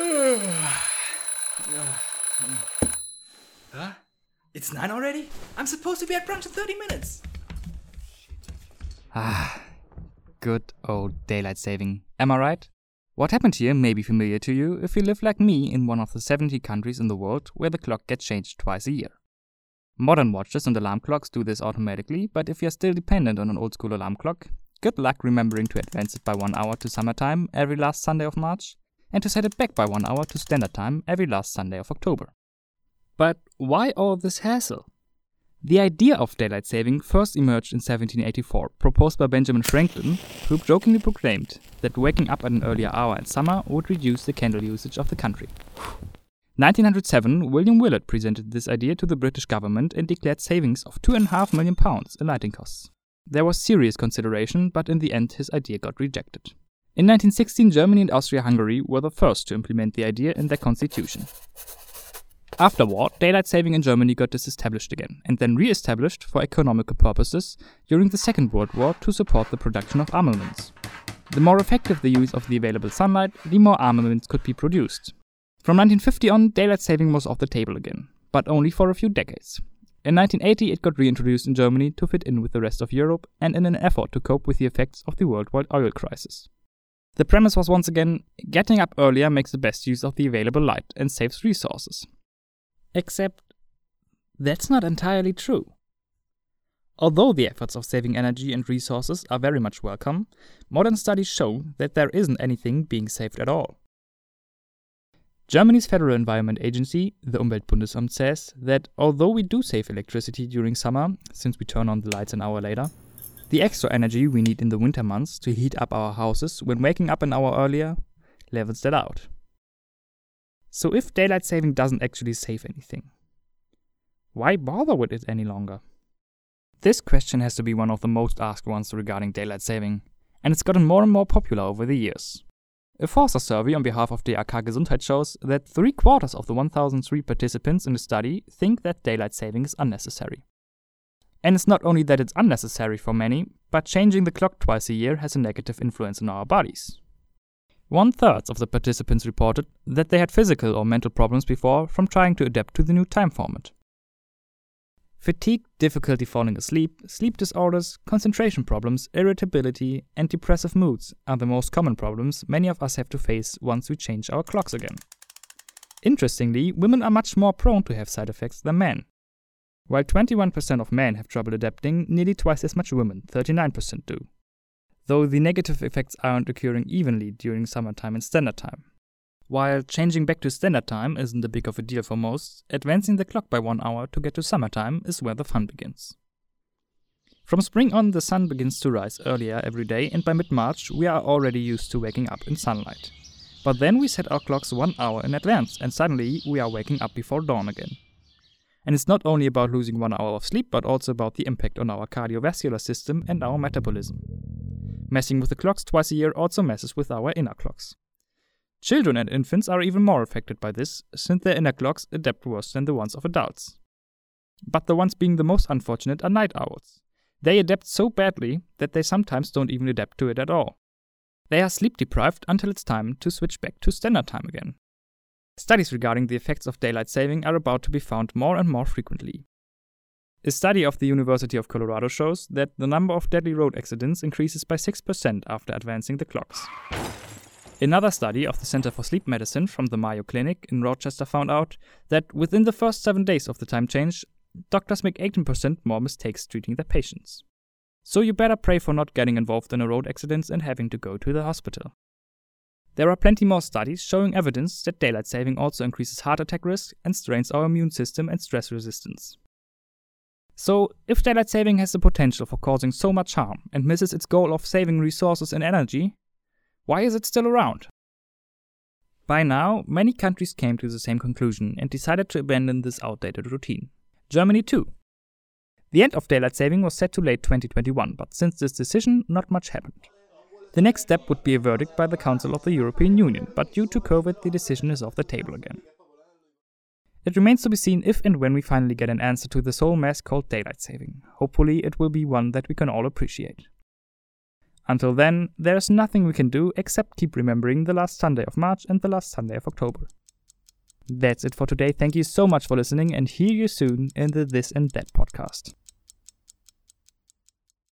huh? It's nine already? I'm supposed to be at brunch in 30 minutes. Ah, good old daylight saving. Am I right? What happened here may be familiar to you if you live like me in one of the 70 countries in the world where the clock gets changed twice a year. Modern watches and alarm clocks do this automatically, but if you're still dependent on an old school alarm clock, good luck remembering to advance it by one hour to summertime every last Sunday of March, and to set it back by one hour to standard time every last Sunday of October. But why all this hassle? The idea of daylight saving first emerged in 1784, proposed by Benjamin Franklin, who jokingly proclaimed that waking up at an earlier hour in summer would reduce the candle usage of the country. 1907, William Willett presented this idea to the British government and declared savings of two and a half million pounds in lighting costs. There was serious consideration, but in the end his idea got rejected. In 1916, Germany and Austria-Hungary were the first to implement the idea in their constitution. After war, daylight saving in Germany got disestablished again, and then re-established for economical purposes during the Second World War to support the production of armaments. The more effective the use of the available sunlight, the more armaments could be produced. From 1950 on, daylight saving was off the table again, but only for a few decades. In 1980, it got reintroduced in Germany to fit in with the rest of Europe and in an effort to cope with the effects of the worldwide oil crisis. The premise was once again getting up earlier makes the best use of the available light and saves resources. Except that's not entirely true. Although the efforts of saving energy and resources are very much welcome, modern studies show that there isn't anything being saved at all. Germany's Federal Environment Agency, the Umweltbundesamt, says that although we do save electricity during summer, since we turn on the lights an hour later, the extra energy we need in the winter months to heat up our houses when waking up an hour earlier levels that out. So if daylight saving doesn't actually save anything, why bother with it any longer? This question has to be one of the most asked ones regarding daylight saving, and it's gotten more and more popular over the years. A Forsa survey on behalf of the DAK Gesundheit shows that three quarters of the 1003 participants in the study think that daylight saving is unnecessary. And it's not only that it's unnecessary for many, but changing the clock twice a year has a negative influence on our bodies. One third of the participants reported that they had physical or mental problems before from trying to adapt to the new time format. Fatigue, difficulty falling asleep, sleep disorders, concentration problems, irritability, and depressive moods are the most common problems many of us have to face once we change our clocks again. Interestingly, women are much more prone to have side effects than men. While 21% of men have trouble adapting, nearly twice as much women, 39%, do though the negative effects aren't occurring evenly during summertime and standard time. While changing back to standard time isn't a big of a deal for most, advancing the clock by one hour to get to summertime is where the fun begins. From spring on, the sun begins to rise earlier every day, and by mid March, we are already used to waking up in sunlight. But then we set our clocks one hour in advance, and suddenly we are waking up before dawn again. And it's not only about losing one hour of sleep, but also about the impact on our cardiovascular system and our metabolism. Messing with the clocks twice a year also messes with our inner clocks. Children and infants are even more affected by this, since their inner clocks adapt worse than the ones of adults. But the ones being the most unfortunate are night owls. They adapt so badly that they sometimes don't even adapt to it at all. They are sleep deprived until it's time to switch back to standard time again. Studies regarding the effects of daylight saving are about to be found more and more frequently. A study of the University of Colorado shows that the number of deadly road accidents increases by 6% after advancing the clocks. Another study of the Center for Sleep Medicine from the Mayo Clinic in Rochester found out that within the first seven days of the time change, doctors make 18% more mistakes treating their patients. So you better pray for not getting involved in a road accident and having to go to the hospital. There are plenty more studies showing evidence that daylight saving also increases heart attack risk and strains our immune system and stress resistance. So, if daylight saving has the potential for causing so much harm and misses its goal of saving resources and energy, why is it still around? By now, many countries came to the same conclusion and decided to abandon this outdated routine. Germany too. The end of daylight saving was set to late 2021, but since this decision, not much happened. The next step would be a verdict by the Council of the European Union, but due to COVID, the decision is off the table again. It remains to be seen if and when we finally get an answer to this whole mess called daylight saving. Hopefully, it will be one that we can all appreciate. Until then, there's nothing we can do except keep remembering the last Sunday of March and the last Sunday of October. That's it for today. Thank you so much for listening and hear you soon in the This and That podcast.